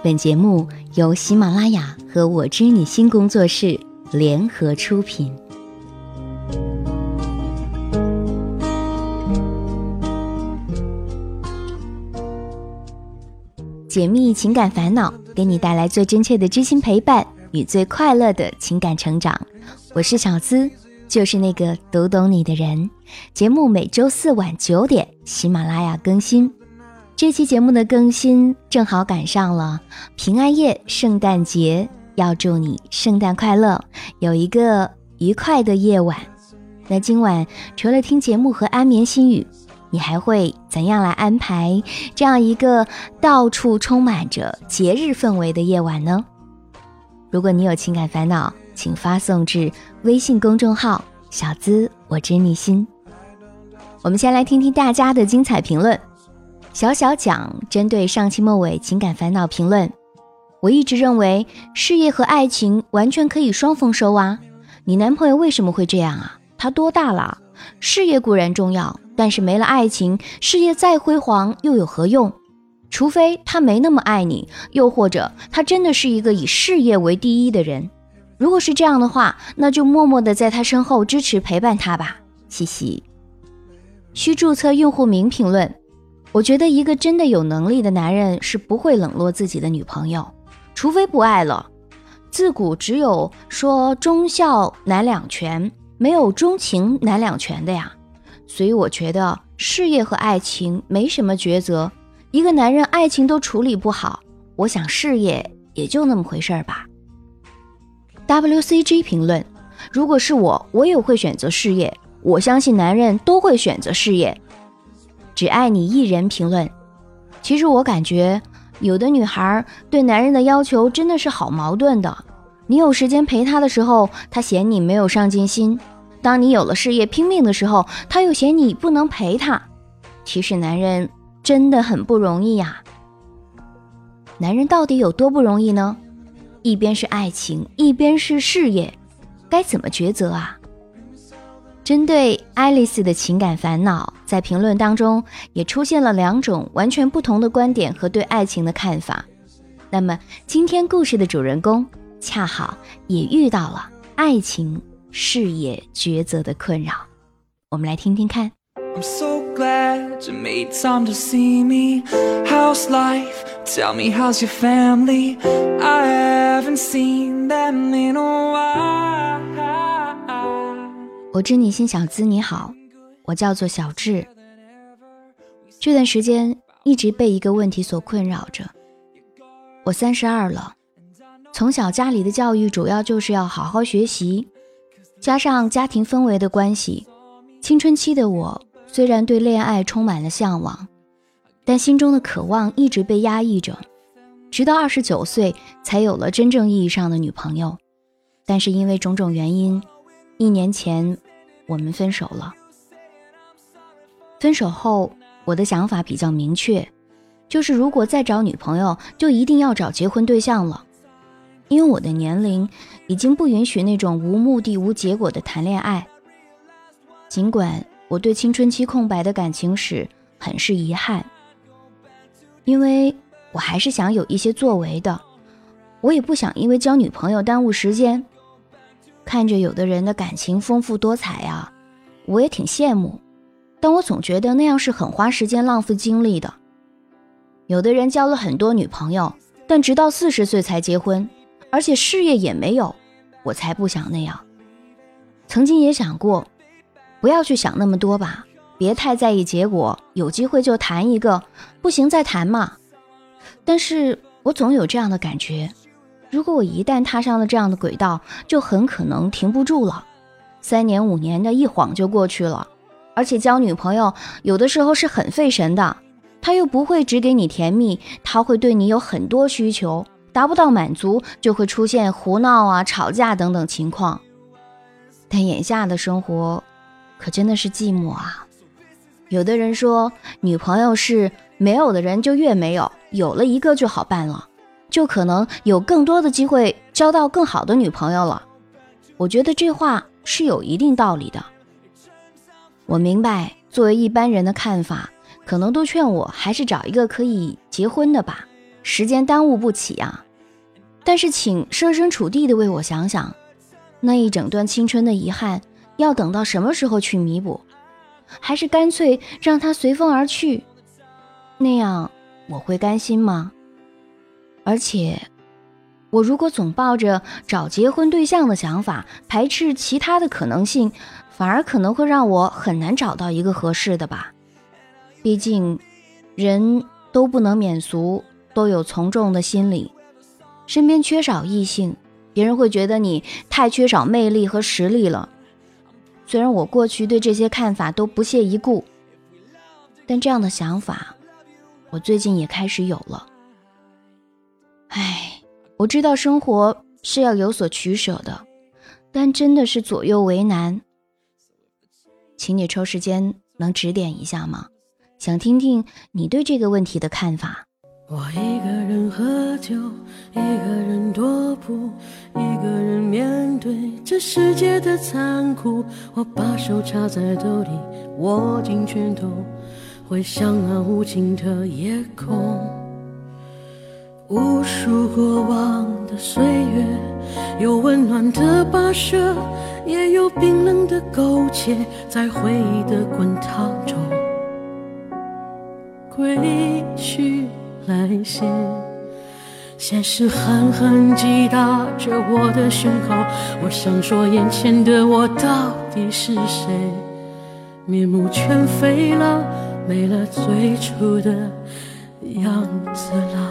本节目由喜马拉雅和我知你心工作室联合出品。解密情感烦恼，给你带来最真切的知心陪伴与最快乐的情感成长。我是小资，就是那个读懂你的人。节目每周四晚九点，喜马拉雅更新。这期节目的更新正好赶上了平安夜、圣诞节，要祝你圣诞快乐，有一个愉快的夜晚。那今晚除了听节目和安眠心语，你还会怎样来安排这样一个到处充满着节日氛围的夜晚呢？如果你有情感烦恼，请发送至微信公众号“小资我知你心”。我们先来听听大家的精彩评论。小小讲针对上期末尾情感烦恼评论，我一直认为事业和爱情完全可以双丰收啊！你男朋友为什么会这样啊？他多大了？事业固然重要，但是没了爱情，事业再辉煌又有何用？除非他没那么爱你，又或者他真的是一个以事业为第一的人。如果是这样的话，那就默默的在他身后支持陪伴他吧。嘻嘻。需注册用户名评论。我觉得一个真的有能力的男人是不会冷落自己的女朋友，除非不爱了。自古只有说忠孝难两全，没有忠情难两全的呀。所以我觉得事业和爱情没什么抉择。一个男人爱情都处理不好，我想事业也就那么回事儿吧。WCG 评论：如果是我，我也会选择事业。我相信男人都会选择事业。只爱你一人评论，其实我感觉有的女孩对男人的要求真的是好矛盾的。你有时间陪她的时候，她嫌你没有上进心；当你有了事业拼命的时候，她又嫌你不能陪她。其实男人真的很不容易呀。男人到底有多不容易呢？一边是爱情，一边是事业，该怎么抉择啊？针对爱丽丝的情感烦恼，在评论当中也出现了两种完全不同的观点和对爱情的看法。那么，今天故事的主人公恰好也遇到了爱情事业抉择的困扰。我们来听听看 i'm so glad to meet you see me house life tell me how's your family i haven't seen them in a while。我知你心小资，你好，我叫做小智。这段时间一直被一个问题所困扰着。我三十二了，从小家里的教育主要就是要好好学习，加上家庭氛围的关系，青春期的我虽然对恋爱充满了向往，但心中的渴望一直被压抑着，直到二十九岁才有了真正意义上的女朋友。但是因为种种原因，一年前。我们分手了。分手后，我的想法比较明确，就是如果再找女朋友，就一定要找结婚对象了。因为我的年龄已经不允许那种无目的、无结果的谈恋爱。尽管我对青春期空白的感情史很是遗憾，因为我还是想有一些作为的。我也不想因为交女朋友耽误时间。看着有的人的感情丰富多彩呀，我也挺羡慕，但我总觉得那样是很花时间、浪费精力的。有的人交了很多女朋友，但直到四十岁才结婚，而且事业也没有，我才不想那样。曾经也想过，不要去想那么多吧，别太在意结果，有机会就谈一个，不行再谈嘛。但是我总有这样的感觉。如果我一旦踏上了这样的轨道，就很可能停不住了。三年五年的一晃就过去了，而且交女朋友有的时候是很费神的，他又不会只给你甜蜜，他会对你有很多需求，达不到满足就会出现胡闹啊、吵架等等情况。但眼下的生活，可真的是寂寞啊。有的人说，女朋友是没有的人就越没有，有了一个就好办了。就可能有更多的机会交到更好的女朋友了。我觉得这话是有一定道理的。我明白，作为一般人的看法，可能都劝我还是找一个可以结婚的吧。时间耽误不起啊。但是，请设身处地的为我想想，那一整段青春的遗憾，要等到什么时候去弥补？还是干脆让它随风而去？那样我会甘心吗？而且，我如果总抱着找结婚对象的想法，排斥其他的可能性，反而可能会让我很难找到一个合适的吧。毕竟，人都不能免俗，都有从众的心理。身边缺少异性，别人会觉得你太缺少魅力和实力了。虽然我过去对这些看法都不屑一顾，但这样的想法，我最近也开始有了。唉，我知道生活是要有所取舍的，但真的是左右为难。请你抽时间能指点一下吗？想听听你对这个问题的看法。我一个人喝酒，一个人踱步，一个人面对这世界的残酷。我把手插在兜里，握紧拳头，回想那无尽的夜空。无数过往的岁月，有温暖的跋涉，也有冰冷的苟且，在回忆的滚烫中归去。来兮，现实狠狠击打着我的胸口。我想说，眼前的我到底是谁？面目全非了，没了最初的样子了。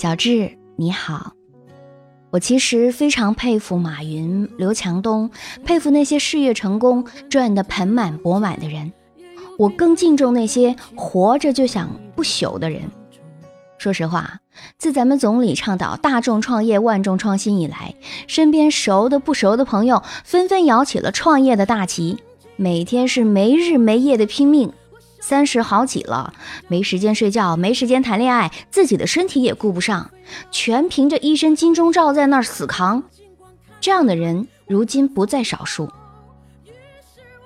小智，你好。我其实非常佩服马云、刘强东，佩服那些事业成功、赚得盆满钵满的人。我更敬重那些活着就想不朽的人。说实话，自咱们总理倡导大众创业、万众创新以来，身边熟的不熟的朋友纷纷摇起了创业的大旗，每天是没日没夜的拼命。三十好几了，没时间睡觉，没时间谈恋爱，自己的身体也顾不上，全凭着一身金钟罩在那儿死扛。这样的人如今不在少数。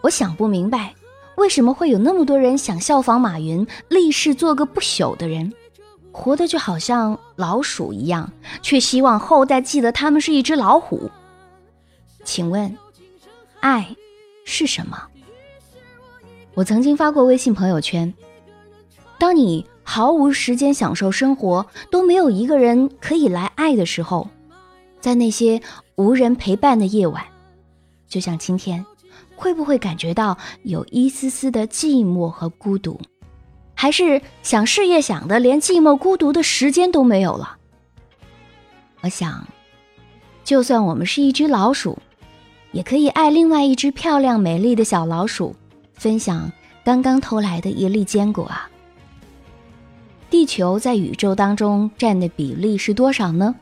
我想不明白，为什么会有那么多人想效仿马云，立誓做个不朽的人，活的就好像老鼠一样，却希望后代记得他们是一只老虎。请问，爱是什么？我曾经发过微信朋友圈：当你毫无时间享受生活，都没有一个人可以来爱的时候，在那些无人陪伴的夜晚，就像今天，会不会感觉到有一丝丝的寂寞和孤独？还是想事业想的连寂寞孤独的时间都没有了？我想，就算我们是一只老鼠，也可以爱另外一只漂亮美丽的小老鼠。分享刚刚偷来的一粒坚果啊！地球在宇宙当中占的比例是多少呢？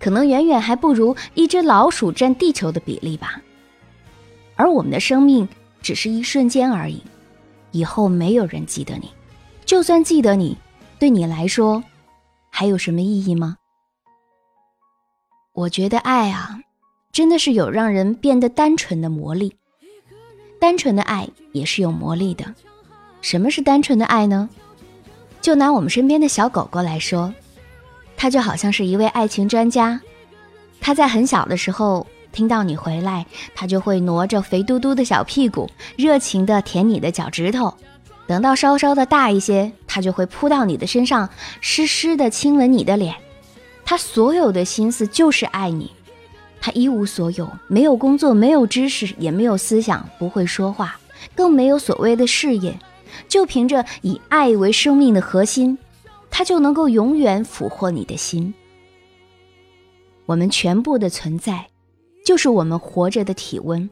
可能远远还不如一只老鼠占地球的比例吧。而我们的生命只是一瞬间而已，以后没有人记得你，就算记得你，对你来说还有什么意义吗？我觉得爱啊，真的是有让人变得单纯的魔力。单纯的爱也是有魔力的。什么是单纯的爱呢？就拿我们身边的小狗狗来说，它就好像是一位爱情专家。它在很小的时候听到你回来，它就会挪着肥嘟嘟的小屁股，热情地舔你的脚趾头。等到稍稍的大一些，它就会扑到你的身上，湿湿的亲吻你的脸。它所有的心思就是爱你。他一无所有，没有工作，没有知识，也没有思想，不会说话，更没有所谓的事业，就凭着以爱为生命的核心，他就能够永远俘获你的心。我们全部的存在，就是我们活着的体温，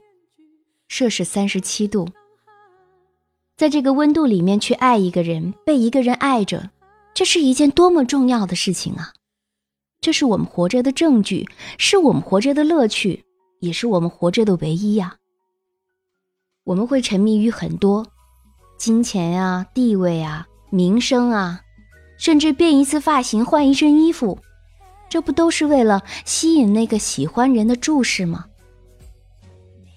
摄氏三十七度。在这个温度里面去爱一个人，被一个人爱着，这是一件多么重要的事情啊！这是我们活着的证据，是我们活着的乐趣，也是我们活着的唯一呀。我们会沉迷于很多金钱呀、地位啊、名声啊，甚至变一次发型、换一身衣服，这不都是为了吸引那个喜欢人的注视吗？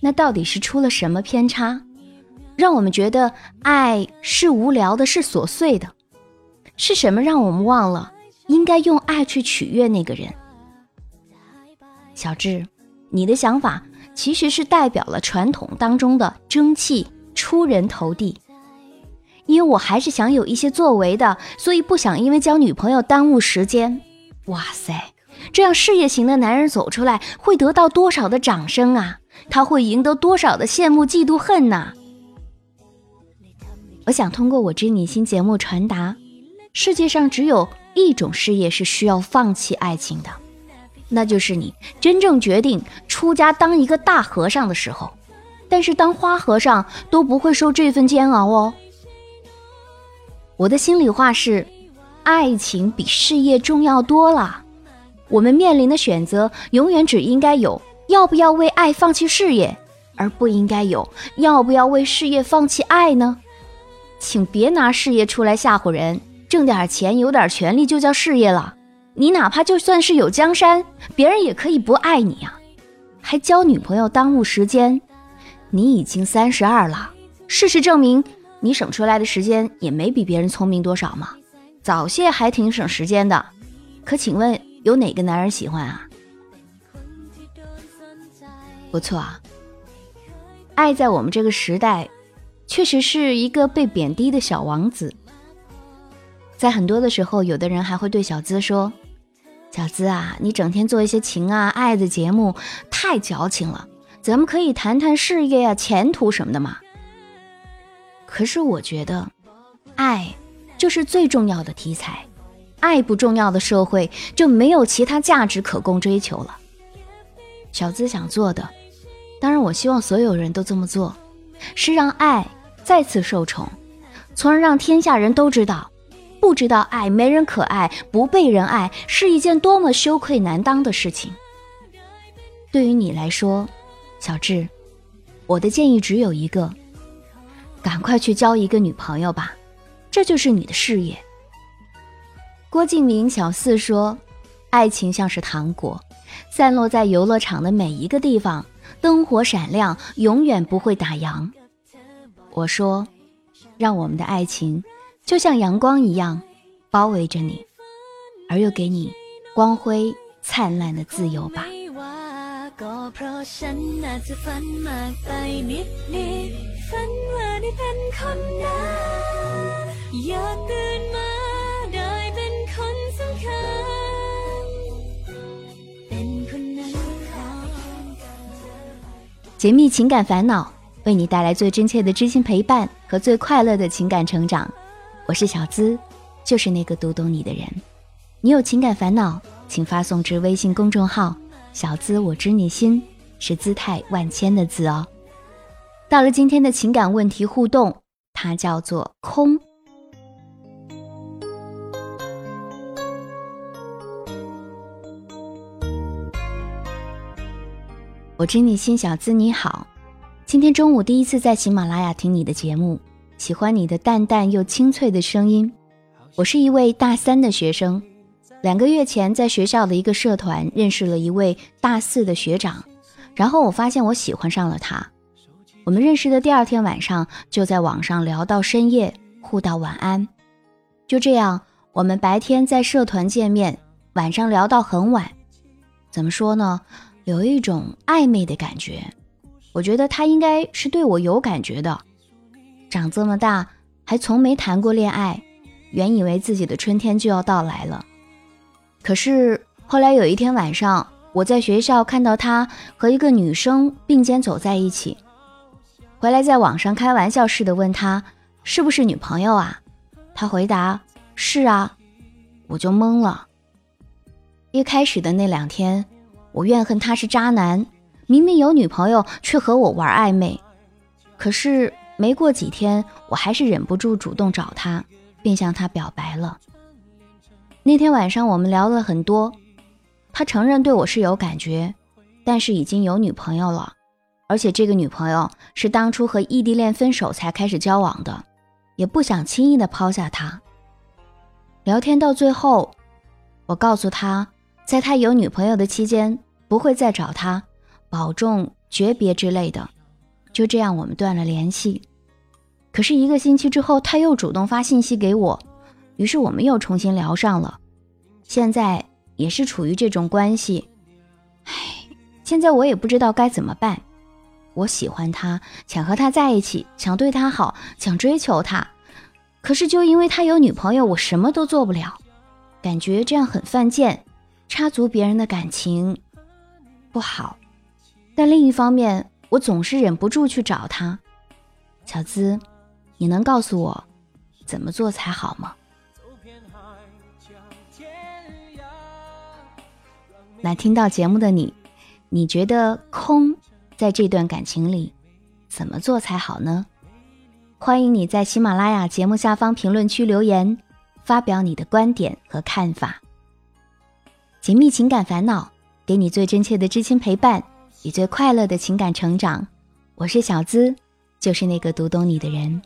那到底是出了什么偏差，让我们觉得爱是无聊的，是琐碎的？是什么让我们忘了应该用爱去取悦那个人？小智，你的想法其实是代表了传统当中的争气、出人头地。因为我还是想有一些作为的，所以不想因为交女朋友耽误时间。哇塞，这样事业型的男人走出来会得到多少的掌声啊？他会赢得多少的羡慕、嫉妒、恨呐？我想通过我知你心节目传达：世界上只有一种事业是需要放弃爱情的，那就是你真正决定出家当一个大和尚的时候。但是当花和尚都不会受这份煎熬哦。我的心里话是，爱情比事业重要多了。我们面临的选择，永远只应该有要不要为爱放弃事业，而不应该有要不要为事业放弃爱呢？请别拿事业出来吓唬人，挣点钱、有点权利就叫事业了。你哪怕就算是有江山，别人也可以不爱你呀。还交女朋友耽误时间，你已经三十二了，事实证明。你省出来的时间也没比别人聪明多少嘛，早泄还挺省时间的。可请问有哪个男人喜欢啊？不错啊，爱在我们这个时代，确实是一个被贬低的小王子。在很多的时候，有的人还会对小资说：“小资啊，你整天做一些情啊爱的节目，太矫情了。咱们可以谈谈事业呀、前途什么的嘛。”可是我觉得，爱就是最重要的题材。爱不重要的社会就没有其他价值可供追求了。小资想做的，当然我希望所有人都这么做，是让爱再次受宠，从而让天下人都知道，不知道爱、没人可爱、不被人爱是一件多么羞愧难当的事情。对于你来说，小智，我的建议只有一个。赶快去交一个女朋友吧，这就是你的事业。郭敬明小四说：“爱情像是糖果，散落在游乐场的每一个地方，灯火闪亮，永远不会打烊。”我说：“让我们的爱情就像阳光一样，包围着你，而又给你光辉灿烂的自由吧。”解密情感烦恼，为你带来最真切的知心陪伴和最快乐的情感成长。我是小资，就是那个读懂你的人。你有情感烦恼，请发送至微信公众号“小资我知你心”，是姿态万千的“字”哦。到了今天的情感问题互动，它叫做空。我知你心小资你好，今天中午第一次在喜马拉雅听你的节目，喜欢你的淡淡又清脆的声音。我是一位大三的学生，两个月前在学校的一个社团认识了一位大四的学长，然后我发现我喜欢上了他。我们认识的第二天晚上，就在网上聊到深夜，互道晚安。就这样，我们白天在社团见面，晚上聊到很晚。怎么说呢？有一种暧昧的感觉。我觉得他应该是对我有感觉的。长这么大，还从没谈过恋爱，原以为自己的春天就要到来了。可是后来有一天晚上，我在学校看到他和一个女生并肩走在一起。回来，在网上开玩笑似的问他是不是女朋友啊？他回答是啊，我就懵了。一开始的那两天，我怨恨他是渣男，明明有女朋友却和我玩暧昧。可是没过几天，我还是忍不住主动找他，并向他表白了。那天晚上我们聊了很多，他承认对我是有感觉，但是已经有女朋友了。而且这个女朋友是当初和异地恋分手才开始交往的，也不想轻易的抛下他。聊天到最后，我告诉他在他有女朋友的期间不会再找他，保重诀别之类的。就这样，我们断了联系。可是一个星期之后，他又主动发信息给我，于是我们又重新聊上了。现在也是处于这种关系。唉，现在我也不知道该怎么办。我喜欢他，想和他在一起，想对他好，想追求他。可是就因为他有女朋友，我什么都做不了，感觉这样很犯贱，插足别人的感情不好。但另一方面，我总是忍不住去找他。小资，你能告诉我怎么做才好吗？那听到节目的你，你觉得空在这段感情里怎么做才好呢？欢迎你在喜马拉雅节目下方评论区留言，发表你的观点和看法。解密情感烦恼，给你最真切的知心陪伴与最快乐的情感成长。我是小资，就是那个读懂你的人。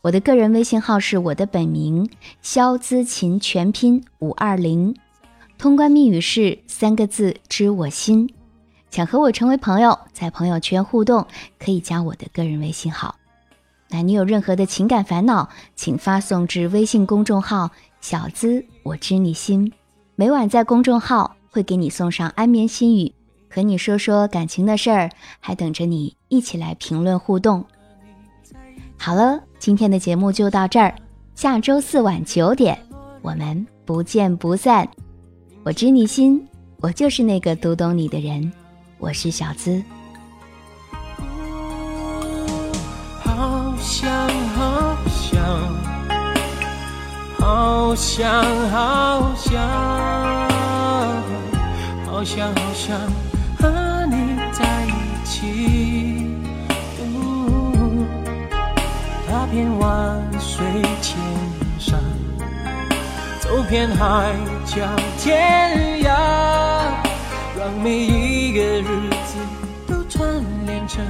我的个人微信号是我的本名肖姿琴全拼五二零，通关密语是三个字知我心。想和我成为朋友，在朋友圈互动，可以加我的个人微信号。那你有任何的情感烦恼，请发送至微信公众号“小资我知你心”，每晚在公众号会给你送上安眠心语，和你说说感情的事儿，还等着你一起来评论互动。好了，今天的节目就到这儿，下周四晚九点，我们不见不散。我知你心，我就是那个读懂你的人，我是小资。好想，好想，好想，好想，好想，好想走遍万水千山，走遍海角天涯，让每一个日子都串联成。